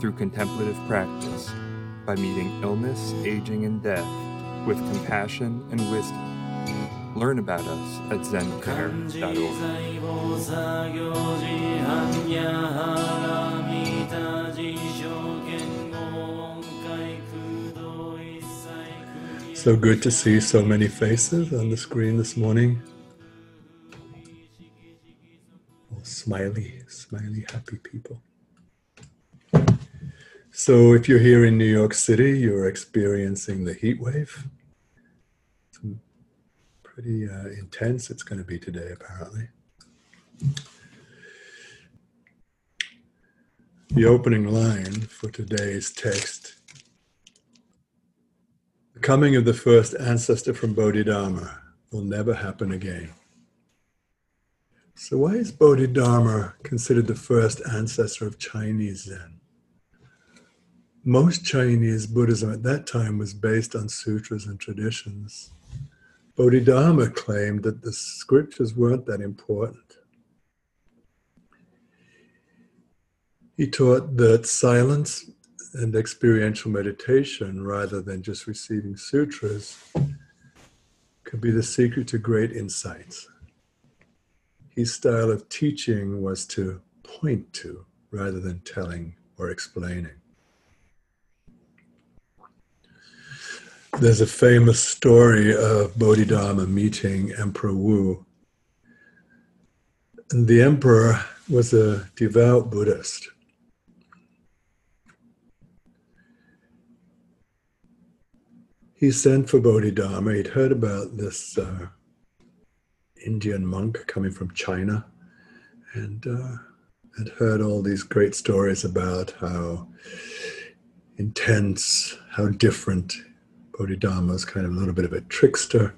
through contemplative practice by meeting illness, aging, and death with compassion and wisdom. Learn about us at zencare.org. So good to see so many faces on the screen this morning. All smiley, smiley, happy people. So, if you're here in New York City, you're experiencing the heat wave. It's pretty uh, intense, it's going to be today, apparently. The opening line for today's text the coming of the first ancestor from Bodhidharma will never happen again. So, why is Bodhidharma considered the first ancestor of Chinese Zen? Most Chinese Buddhism at that time was based on sutras and traditions. Bodhidharma claimed that the scriptures weren't that important. He taught that silence and experiential meditation, rather than just receiving sutras, could be the secret to great insights. His style of teaching was to point to rather than telling or explaining. There's a famous story of Bodhidharma meeting Emperor Wu. And the emperor was a devout Buddhist. He sent for Bodhidharma. He'd heard about this uh, Indian monk coming from China and uh, had heard all these great stories about how intense, how different Bodhidharma was kind of a little bit of a trickster.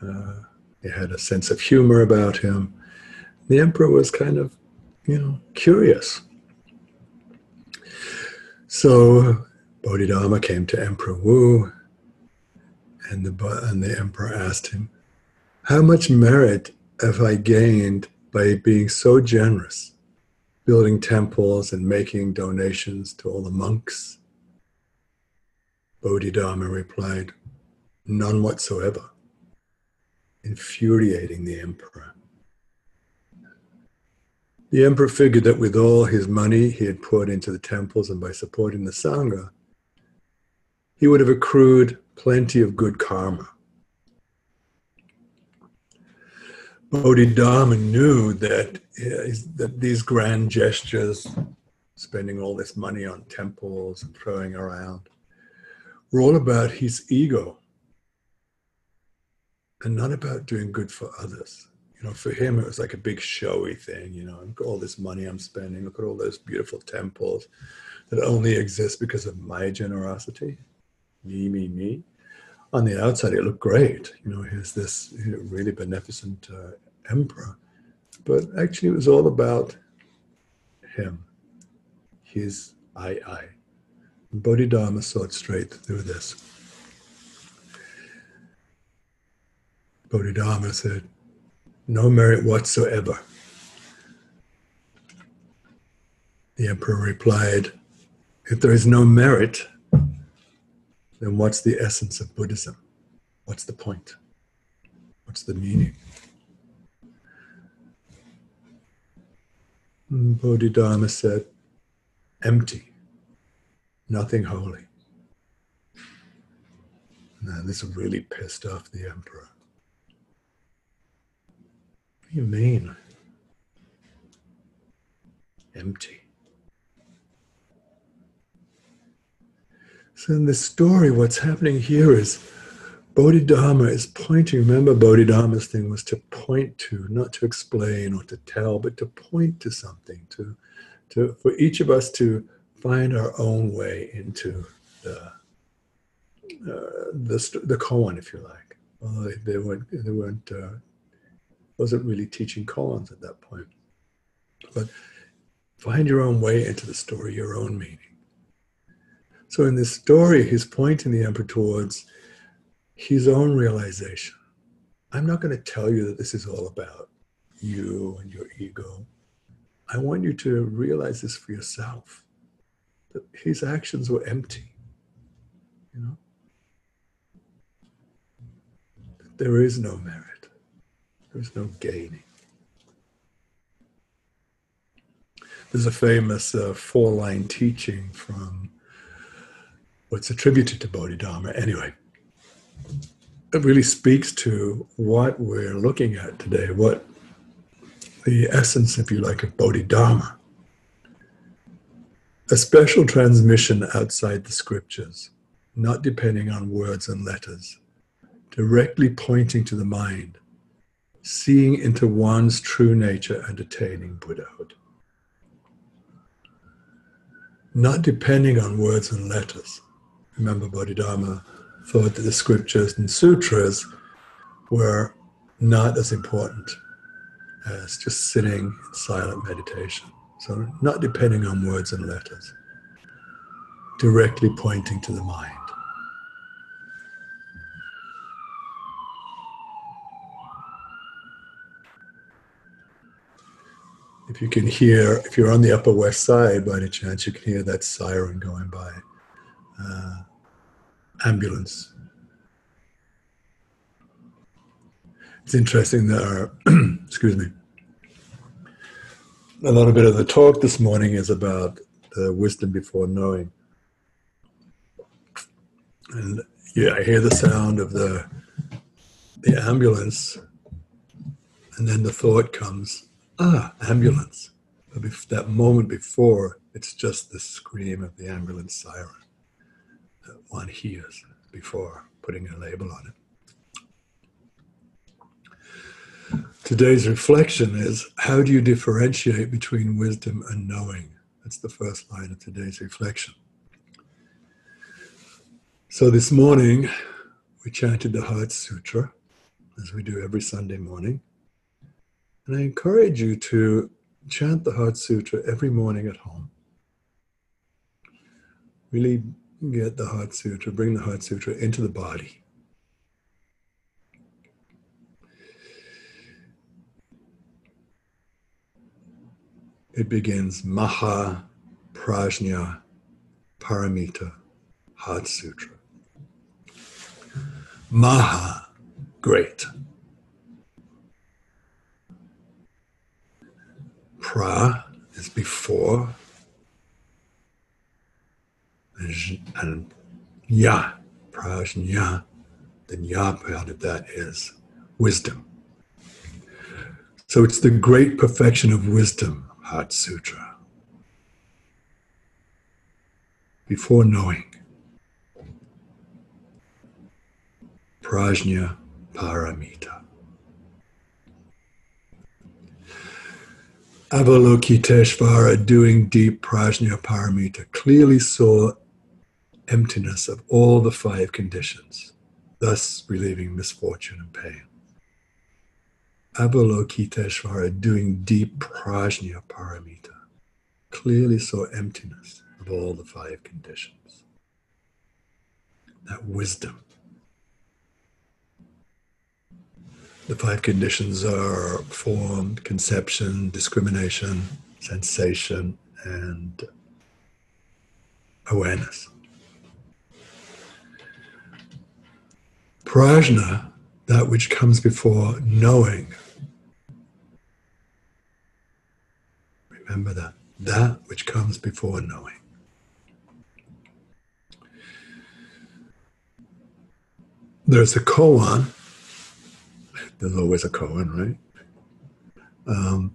Uh, he had a sense of humor about him. The emperor was kind of, you know, curious. So Bodhidharma came to Emperor Wu, and the, and the emperor asked him, How much merit have I gained by being so generous, building temples and making donations to all the monks? Bodhidharma replied, None whatsoever, infuriating the emperor. The emperor figured that with all his money he had poured into the temples and by supporting the Sangha, he would have accrued plenty of good karma. Bodhidharma knew that, that these grand gestures, spending all this money on temples and throwing around, were all about his ego and not about doing good for others. You know, for him, it was like a big showy thing. You know, look at all this money I'm spending. Look at all those beautiful temples that only exist because of my generosity. Me, me, me. On the outside, it looked great. You know, here's this really beneficent uh, emperor. But actually, it was all about him, his I, I. Bodhidharma saw it straight through this. Bodhidharma said, no merit whatsoever. The emperor replied, If there is no merit, then what's the essence of Buddhism? What's the point? What's the meaning? Bodhidharma said, Empty, nothing holy. Now, this really pissed off the emperor. What do you mean? Empty. So, in this story, what's happening here is Bodhidharma is pointing. Remember, Bodhidharma's thing was to point to, not to explain or to tell, but to point to something, to, to for each of us to find our own way into the uh, the the koan, if you like. Well, they, weren't they weren't uh, wasn't really teaching koans at that point. But find your own way into the story, your own meaning. So in this story, he's pointing the emperor towards his own realization. I'm not going to tell you that this is all about you and your ego. I want you to realize this for yourself. That his actions were empty. You know? There is no merit. There is no gaining. There's a famous uh, four line teaching from what's attributed to Bodhidharma. Anyway, it really speaks to what we're looking at today, what the essence, if you like, of Bodhidharma. A special transmission outside the scriptures, not depending on words and letters, directly pointing to the mind, seeing into one's true nature and attaining Buddhahood. Not depending on words and letters. Remember, Bodhidharma thought that the scriptures and sutras were not as important as just sitting in silent meditation. So, not depending on words and letters, directly pointing to the mind. If you can hear, if you're on the Upper West Side by any chance, you can hear that siren going by. Uh, ambulance. It's interesting that our, excuse me, a little bit of the talk this morning is about the wisdom before knowing. And yeah, I hear the sound of the the ambulance, and then the thought comes, ah, ambulance. But that moment before, it's just the scream of the ambulance siren that one hears before putting a label on it. Today's reflection is how do you differentiate between wisdom and knowing? That's the first line of today's reflection. So this morning, we chanted the Heart Sutra, as we do every Sunday morning. And I encourage you to chant the Heart Sutra every morning at home. Really get the Heart Sutra, bring the Heart Sutra into the body. It begins Maha Prajna Paramita Heart Sutra. Maha, great. Pra is before, and ya, prajna, then ya part of that is wisdom. So it's the great perfection of wisdom, Heart Sutra. Before knowing, prajna paramita. Avalokiteshvara, doing deep prajna paramita, clearly saw emptiness of all the five conditions, thus relieving misfortune and pain. Avalokiteshvara, doing deep prajna paramita, clearly saw emptiness of all the five conditions. That wisdom. The five conditions are form, conception, discrimination, sensation, and awareness. Prajna, that which comes before knowing. Remember that. That which comes before knowing. There's a koan. There's always a koan, right? Um,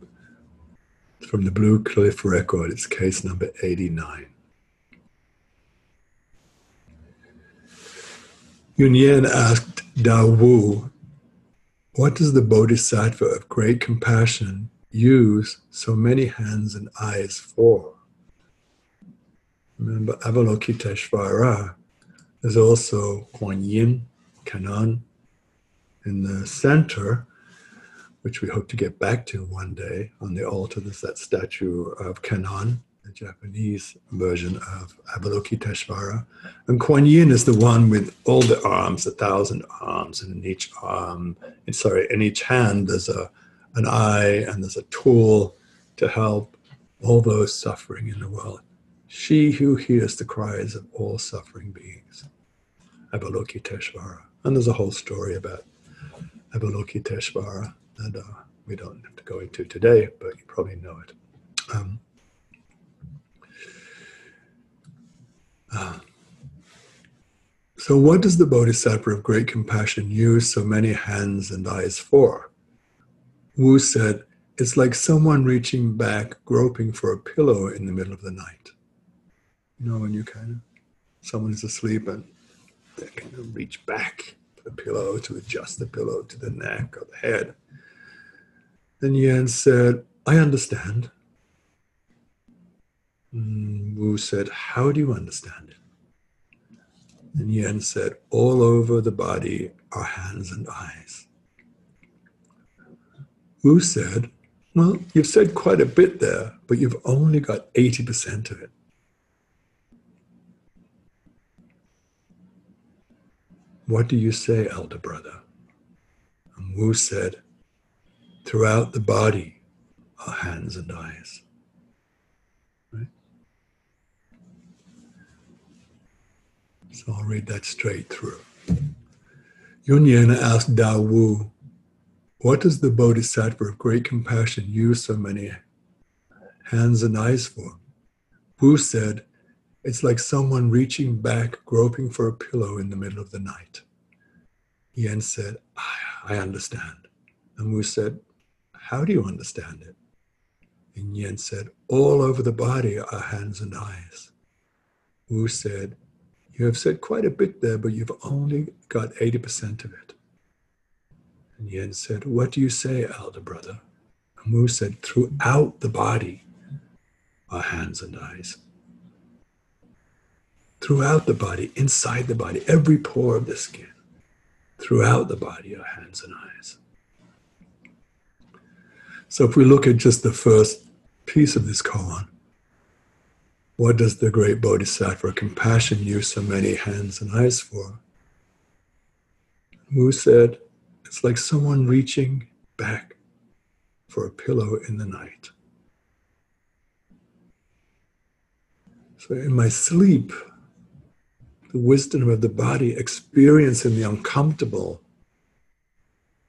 from the Blue Cliff record, it's case number 89. Yunyan asked Dao Wu, What does the Bodhisattva of great compassion use so many hands and eyes for? Remember, Avalokiteshvara is also Kuan Yin, Kanon, in the center, which we hope to get back to one day. On the altar, there's that statue of Kanon, the Japanese version of Avalokiteshvara. And Kuan Yin is the one with all the arms, a thousand arms, and in each arm, sorry, in each hand, there's a an eye and there's a tool to help all those suffering in the world. She who hears the cries of all suffering beings. Avalokiteshvara. And there's a whole story about Avalokiteshvara that uh, we don't have to go into today, but you probably know it. Um, uh, so, what does the Bodhisattva of great compassion use so many hands and eyes for? Wu said, It's like someone reaching back, groping for a pillow in the middle of the night. You know, when you kind of, someone is asleep and they kind of reach back for the pillow to adjust the pillow to the neck or the head. Then Yan said, I understand. Mm, Wu said, How do you understand it? And Yan said, All over the body are hands and eyes. Wu said, Well, you've said quite a bit there, but you've only got 80% of it. What do you say, elder brother? And Wu said, Throughout the body are hands and eyes. Right? So I'll read that straight through. Yunyan asked Dao Wu, What does the Bodhisattva of great compassion use so many hands and eyes for? Wu said, it's like someone reaching back, groping for a pillow in the middle of the night. Yen said, I, I understand. And Wu said, How do you understand it? And Yen said, All over the body are hands and eyes. Wu said, You have said quite a bit there, but you've only got 80% of it. And Yen said, What do you say, elder brother? And Wu said, Throughout the body are hands and eyes throughout the body, inside the body, every pore of the skin, throughout the body are hands and eyes. So if we look at just the first piece of this koan, what does the great Bodhisattva compassion use so many hands and eyes for? Wu said, it's like someone reaching back for a pillow in the night. So in my sleep, the wisdom of the body, experiencing the uncomfortable,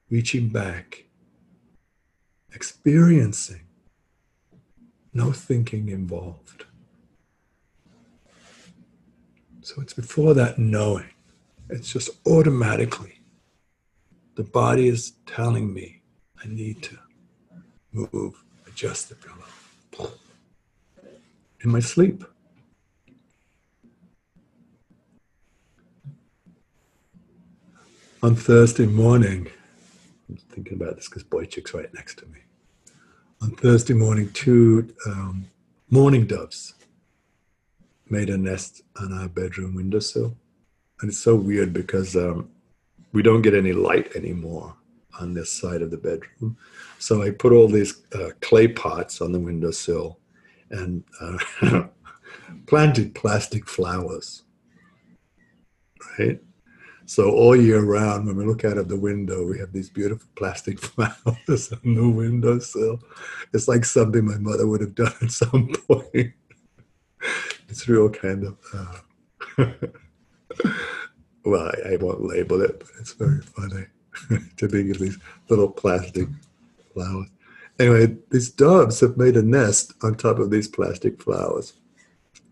reaching back, experiencing, no thinking involved. So it's before that knowing, it's just automatically. The body is telling me I need to move, adjust the pillow in my sleep. on Thursday morning, I'm thinking about this because Boychik's right next to me. On Thursday morning, two um, mourning doves made a nest on our bedroom windowsill. And it's so weird because um, we don't get any light anymore on this side of the bedroom. So I put all these uh, clay pots on the windowsill and uh, planted plastic flowers. Right? So all year round, when we look out of the window, we have these beautiful plastic flowers on the windowsill. It's like something my mother would have done at some point. it's real kind of, uh, well, I, I, won't label it, but it's very funny to of these little plastic flowers. Anyway, these doves have made a nest on top of these plastic flowers.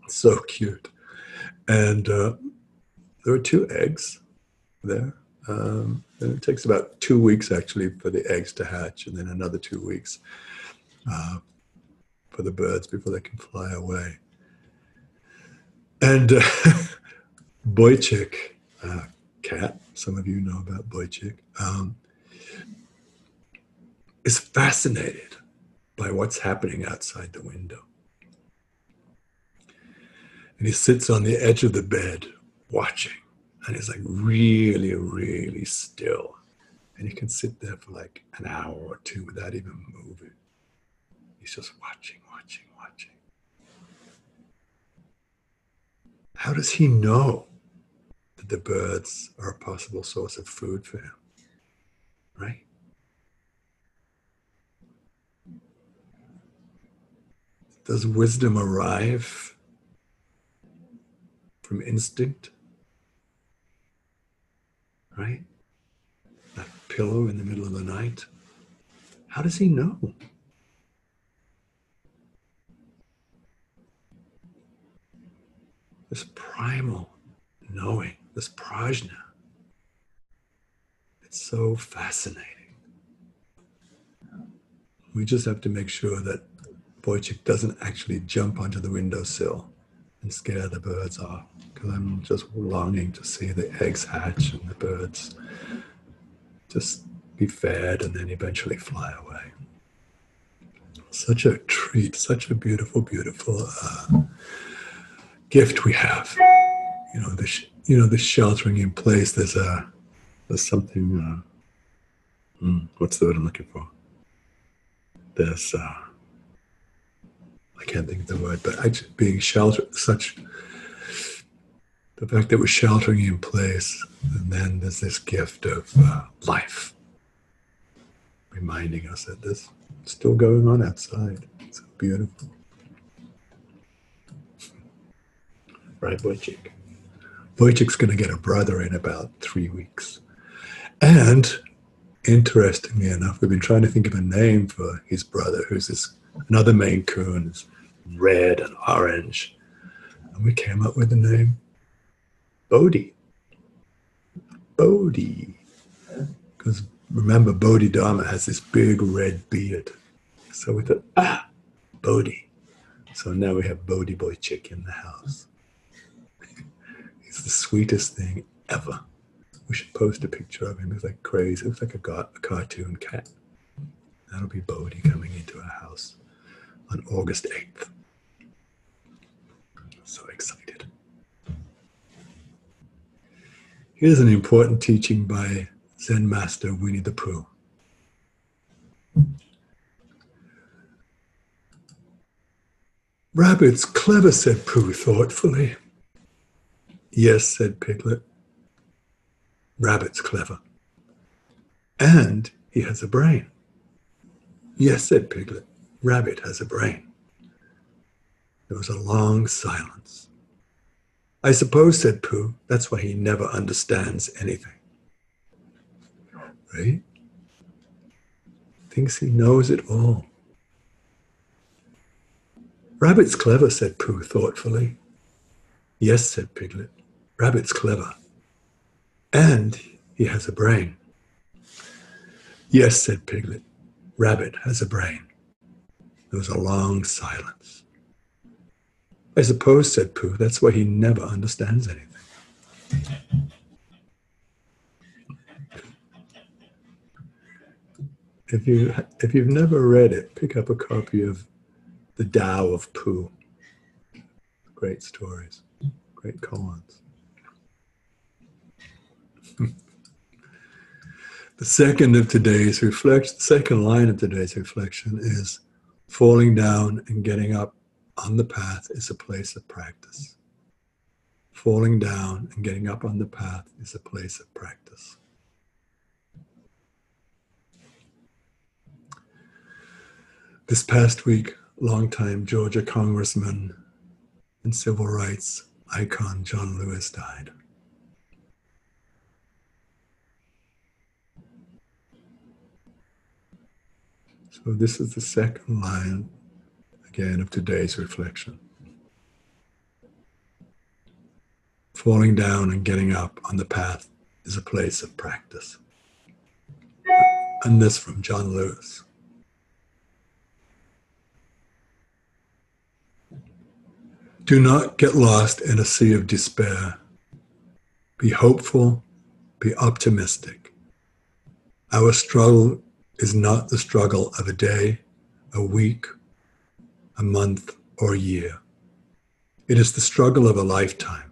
So cute. And uh, there are two eggs there. Um, and it takes about two weeks actually for the eggs to hatch, and then another two weeks uh, for the birds before they can fly away. And uh, Boychik, uh, cat, some of you know about Boychik, um, is fascinated by what's happening outside the window. And he sits on the edge of the bed watching. And he's like really, really still. And he can sit there for like an hour or two without even moving. He's just watching, watching, watching. How does he know the birds are a possible source of food for him? Right? Does wisdom arrive from instinct? Right? That pillow in the middle of the night. How does he know? This primal knowing, this prajna. It's so fascinating. We just have to make sure that Boychik doesn't actually jump onto the windowsill and scare the birds off because I'm just longing to see the eggs hatch and the birds just be fed and then eventually fly away. Such a treat, such a beautiful, beautiful uh, gift we have. You know, the sh- you know the sheltering in place. There's a there's something. Uh, mm, what's the word I'm looking for? There's. Uh, I can't think of the word, but actually being sheltered, such the fact that we're sheltering in place, and then there's this gift of uh, life, reminding us that this is still going on outside. It's beautiful. Right, Boychik? Boychik's going to get a brother in about three weeks. And interestingly enough, we've been trying to think of a name for his brother, who's this another Maine Coon, is red and orange. And we came up with the name Bodhi. Bodhi. Because remember, Bodhidharma has this big red beard. So we thought, ah, Bodhi. So now we have Bodhi Boychik in the house. He's the sweetest thing ever. We should post a picture of him. He's like crazy. It looks like a, a cartoon cat. That'll be Bodhi coming into our house on August 8th. So excited. Here's an important teaching by Zen Master Winnie the Pooh. Rabbit's clever, said Pooh thoughtfully. Yes, said Piglet. Rabbit's clever. And he has a brain. Yes, said Piglet. Rabbit has a brain. There was a long silence. I suppose, said Pooh, that's why he never understands anything. Right? Thinks he knows it all. Rabbit's clever, said Pooh thoughtfully. Yes, said Piglet. Rabbit's clever. And he has a brain. Yes, said Piglet. Rabbit has a brain. There was a long silence. I suppose, said Pooh, that's why he never understands anything. If you if you've never read it, pick up a copy of The Tao of Pooh. Great stories, great koans. The second of today's reflection, the second line of today's reflection is falling down and getting up on the path is a place of practice. Falling down and getting up on the path is a place of practice. This past week, longtime Georgia Congressman and civil rights icon John Lewis died. So, this is the second line again of today's reflection. Falling down and getting up on the path is a place of practice. And this from John Lewis. Do not get lost in a sea of despair. Be hopeful, be optimistic. Our struggle is not the struggle of a day, a week, a month, or a year. It is the struggle of a lifetime.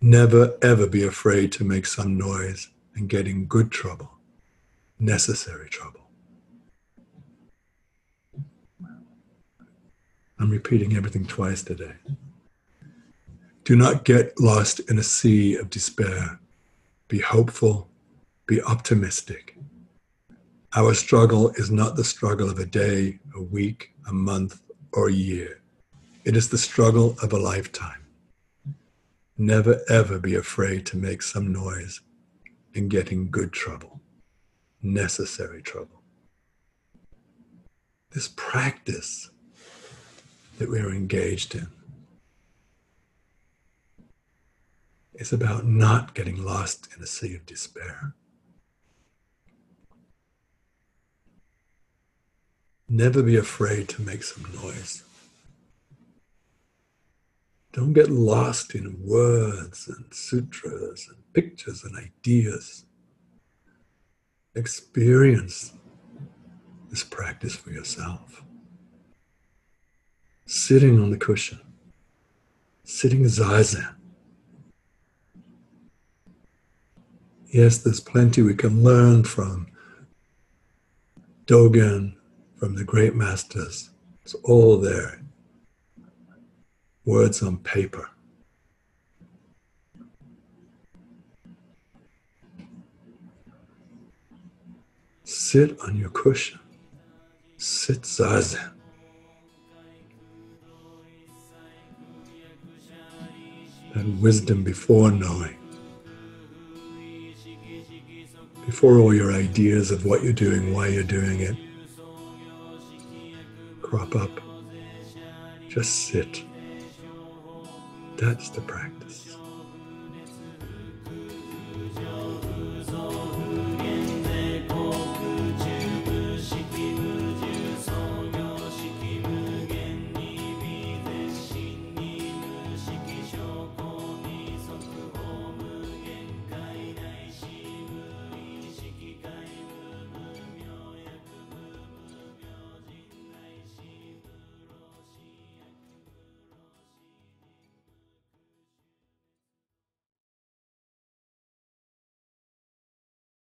Never ever be afraid to make some noise and get in good trouble, necessary trouble. I'm repeating everything twice today. Do not get lost in a sea of despair. Be hopeful, be optimistic. Our struggle is not the struggle of a day, a week, a month, or a year. It is the struggle of a lifetime. Never ever be afraid to make some noise and get in good trouble, necessary trouble. This practice that we're engaged in is about not getting lost in a sea of despair. Never be afraid to make some noise. Don't get lost in words and sutras and pictures and ideas. Experience this practice for yourself. Sitting on the cushion, sitting zazen. Yes, there's plenty we can learn from Dogen, from the great masters. It's all there words on paper. Sit on your cushion. Sit zazen. That wisdom before knowing. Before all your ideas of what you're doing, why you're doing it crop up. Just sit. That's the practice.